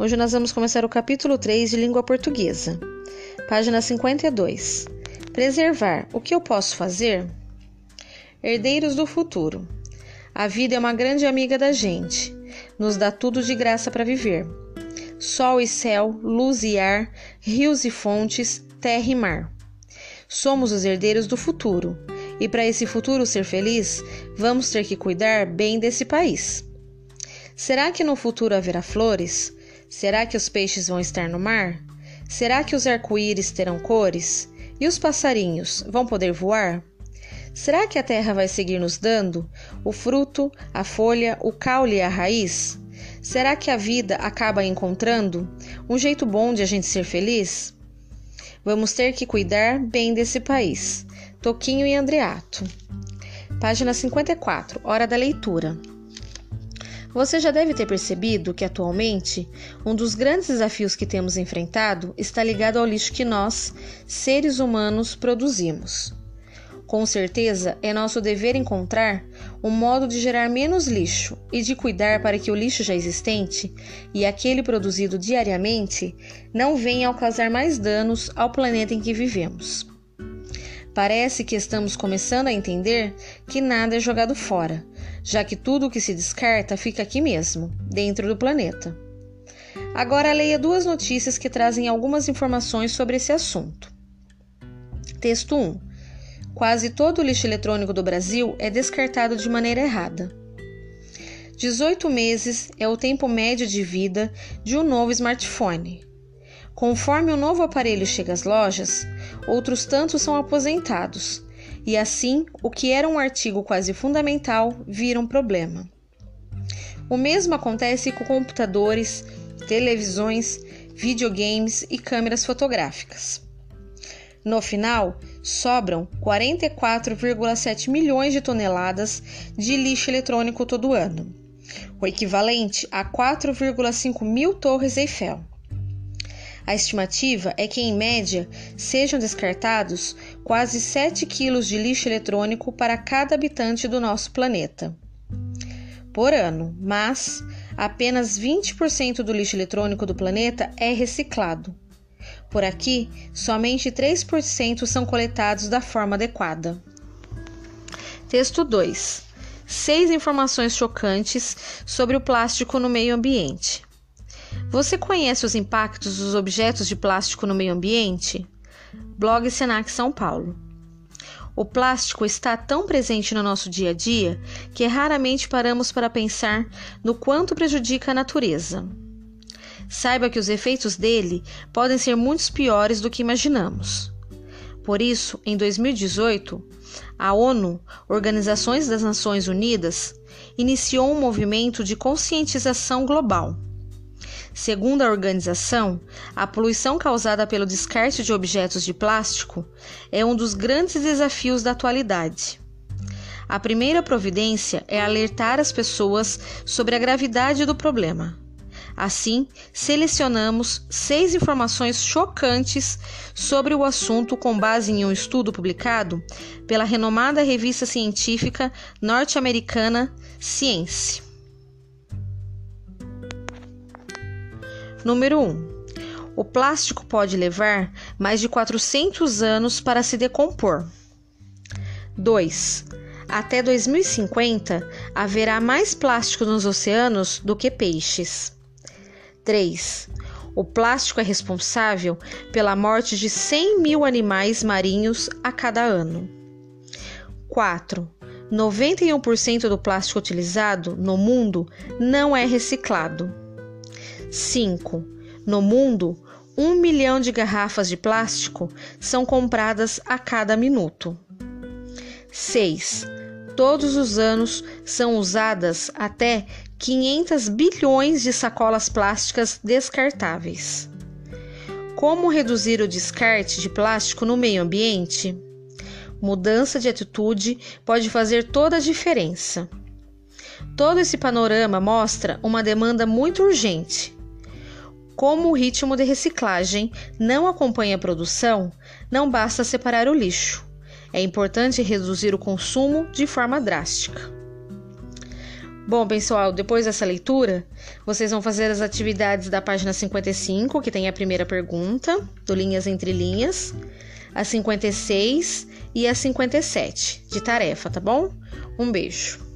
Hoje nós vamos começar o capítulo 3 de língua portuguesa. Página 52. Preservar. O que eu posso fazer? Herdeiros do futuro. A vida é uma grande amiga da gente. Nos dá tudo de graça para viver. Sol e céu, luz e ar, rios e fontes, terra e mar. Somos os herdeiros do futuro. E para esse futuro ser feliz, vamos ter que cuidar bem desse país. Será que no futuro haverá flores? Será que os peixes vão estar no mar? Será que os arco-íris terão cores? E os passarinhos vão poder voar? Será que a terra vai seguir nos dando o fruto, a folha, o caule e a raiz? Será que a vida acaba encontrando um jeito bom de a gente ser feliz? Vamos ter que cuidar bem desse país. Toquinho e Andreato. Página 54, hora da leitura. Você já deve ter percebido que atualmente um dos grandes desafios que temos enfrentado está ligado ao lixo que nós, seres humanos, produzimos. Com certeza, é nosso dever encontrar um modo de gerar menos lixo e de cuidar para que o lixo já existente e aquele produzido diariamente não venha a causar mais danos ao planeta em que vivemos. Parece que estamos começando a entender que nada é jogado fora, já que tudo o que se descarta fica aqui mesmo, dentro do planeta. Agora leia duas notícias que trazem algumas informações sobre esse assunto. Texto 1. Quase todo o lixo eletrônico do Brasil é descartado de maneira errada. 18 meses é o tempo médio de vida de um novo smartphone. Conforme o novo aparelho chega às lojas, outros tantos são aposentados, e assim o que era um artigo quase fundamental vira um problema. O mesmo acontece com computadores, televisões, videogames e câmeras fotográficas. No final, sobram 44,7 milhões de toneladas de lixo eletrônico todo ano, o equivalente a 4,5 mil torres Eiffel. A estimativa é que, em média, sejam descartados quase 7 quilos de lixo eletrônico para cada habitante do nosso planeta por ano, mas apenas 20% do lixo eletrônico do planeta é reciclado. Por aqui, somente 3% são coletados da forma adequada. Texto 2. Seis informações chocantes sobre o plástico no meio ambiente. Você conhece os impactos dos objetos de plástico no meio ambiente? Blog Senac São Paulo. O plástico está tão presente no nosso dia a dia que raramente paramos para pensar no quanto prejudica a natureza. Saiba que os efeitos dele podem ser muito piores do que imaginamos. Por isso, em 2018, a ONU, Organizações das Nações Unidas, iniciou um movimento de conscientização global Segundo a organização, a poluição causada pelo descarte de objetos de plástico é um dos grandes desafios da atualidade. A primeira providência é alertar as pessoas sobre a gravidade do problema. Assim, selecionamos seis informações chocantes sobre o assunto com base em um estudo publicado pela renomada revista científica norte-americana Science. Número 1. O plástico pode levar mais de 400 anos para se decompor. 2. Até 2050 haverá mais plástico nos oceanos do que peixes. 3. O plástico é responsável pela morte de 100 mil animais marinhos a cada ano. 4. 91% do plástico utilizado no mundo não é reciclado. 5. No mundo, um milhão de garrafas de plástico são compradas a cada minuto. 6. Todos os anos são usadas até 500 bilhões de sacolas plásticas descartáveis. Como reduzir o descarte de plástico no meio ambiente? Mudança de atitude pode fazer toda a diferença. Todo esse panorama mostra uma demanda muito urgente como o ritmo de reciclagem não acompanha a produção, não basta separar o lixo. É importante reduzir o consumo de forma drástica. Bom, pessoal, depois dessa leitura, vocês vão fazer as atividades da página 55, que tem a primeira pergunta, do Linhas Entre Linhas, a 56 e a 57, de tarefa, tá bom? Um beijo.